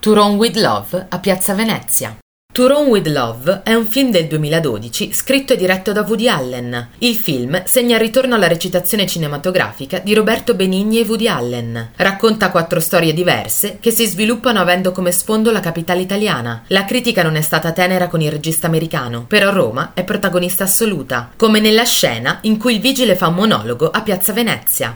To With Love a Piazza Venezia. To With Love è un film del 2012 scritto e diretto da Woody Allen. Il film segna il ritorno alla recitazione cinematografica di Roberto Benigni e Woody Allen. Racconta quattro storie diverse che si sviluppano avendo come sfondo la capitale italiana. La critica non è stata tenera con il regista americano, però Roma è protagonista assoluta, come nella scena in cui il vigile fa un monologo a Piazza Venezia.